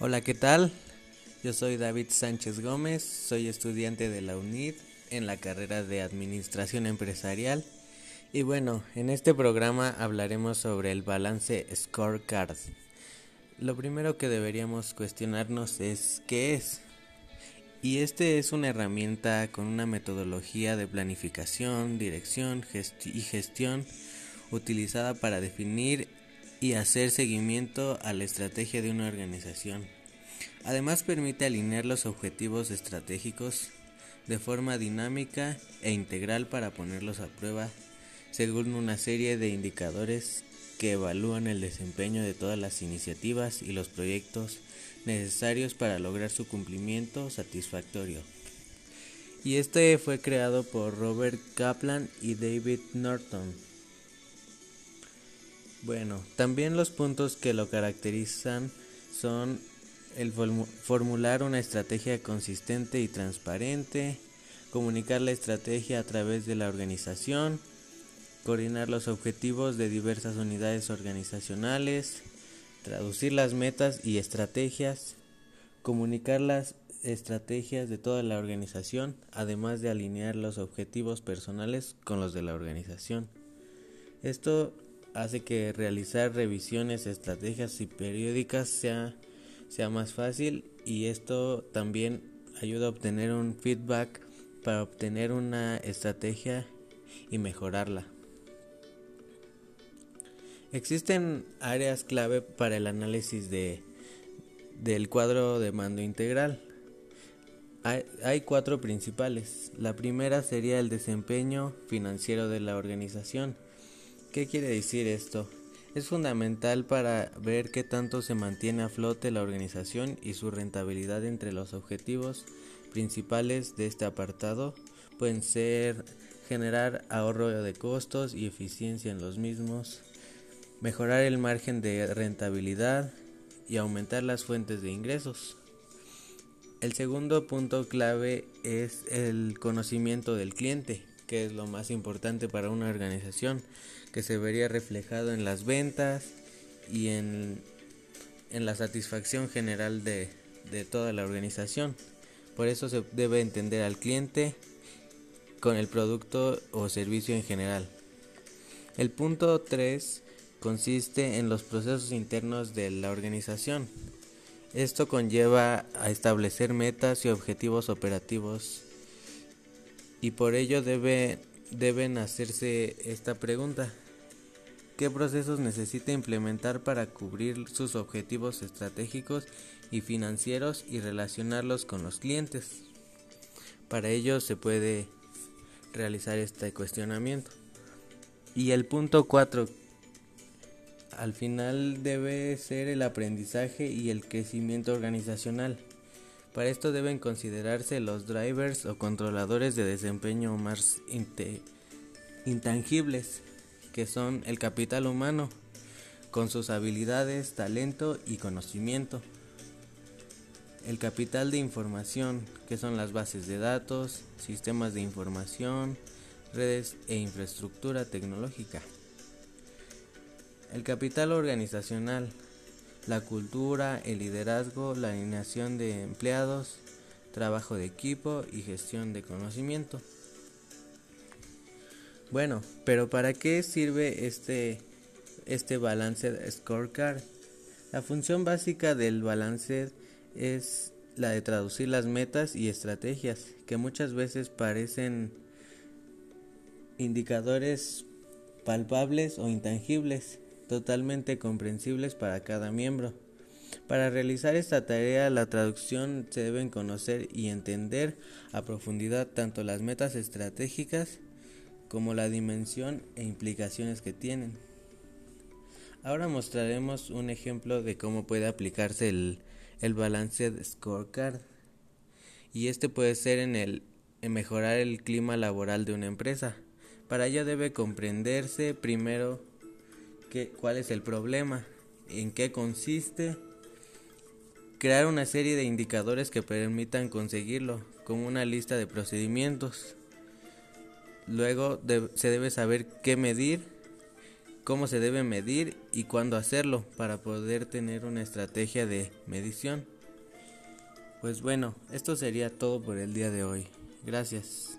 Hola, ¿qué tal? Yo soy David Sánchez Gómez, soy estudiante de la UNID en la carrera de Administración Empresarial. Y bueno, en este programa hablaremos sobre el balance scorecard. Lo primero que deberíamos cuestionarnos es qué es. Y este es una herramienta con una metodología de planificación, dirección y gestión utilizada para definir y hacer seguimiento a la estrategia de una organización. Además permite alinear los objetivos estratégicos de forma dinámica e integral para ponerlos a prueba según una serie de indicadores que evalúan el desempeño de todas las iniciativas y los proyectos necesarios para lograr su cumplimiento satisfactorio. Y este fue creado por Robert Kaplan y David Norton. Bueno, también los puntos que lo caracterizan son el formular una estrategia consistente y transparente, comunicar la estrategia a través de la organización, coordinar los objetivos de diversas unidades organizacionales, traducir las metas y estrategias, comunicar las estrategias de toda la organización, además de alinear los objetivos personales con los de la organización. Esto hace que realizar revisiones, estrategias y periódicas sea, sea más fácil y esto también ayuda a obtener un feedback para obtener una estrategia y mejorarla. Existen áreas clave para el análisis de, del cuadro de mando integral. Hay, hay, cuatro principales. La primera sería el desempeño financiero de la organización. ¿Qué quiere decir esto? Es fundamental para ver qué tanto se mantiene a flote la organización y su rentabilidad entre los objetivos principales de este apartado pueden ser generar ahorro de costos y eficiencia en los mismos, mejorar el margen de rentabilidad y aumentar las fuentes de ingresos. El segundo punto clave es el conocimiento del cliente que es lo más importante para una organización, que se vería reflejado en las ventas y en, en la satisfacción general de, de toda la organización. Por eso se debe entender al cliente con el producto o servicio en general. El punto 3 consiste en los procesos internos de la organización. Esto conlleva a establecer metas y objetivos operativos y por ello debe, deben hacerse esta pregunta. ¿Qué procesos necesita implementar para cubrir sus objetivos estratégicos y financieros y relacionarlos con los clientes? Para ello se puede realizar este cuestionamiento. Y el punto 4, al final debe ser el aprendizaje y el crecimiento organizacional. Para esto deben considerarse los drivers o controladores de desempeño más intangibles, que son el capital humano, con sus habilidades, talento y conocimiento. El capital de información, que son las bases de datos, sistemas de información, redes e infraestructura tecnológica. El capital organizacional, la cultura, el liderazgo, la alineación de empleados, trabajo de equipo y gestión de conocimiento. Bueno, pero ¿para qué sirve este, este Balanced Scorecard? La función básica del Balanced es la de traducir las metas y estrategias, que muchas veces parecen indicadores palpables o intangibles totalmente comprensibles para cada miembro. Para realizar esta tarea, la traducción se deben conocer y entender a profundidad tanto las metas estratégicas como la dimensión e implicaciones que tienen. Ahora mostraremos un ejemplo de cómo puede aplicarse el, el Scorecard. Y este puede ser en el en mejorar el clima laboral de una empresa. Para ello debe comprenderse primero cuál es el problema, en qué consiste, crear una serie de indicadores que permitan conseguirlo, como una lista de procedimientos. Luego se debe saber qué medir, cómo se debe medir y cuándo hacerlo para poder tener una estrategia de medición. Pues bueno, esto sería todo por el día de hoy. Gracias.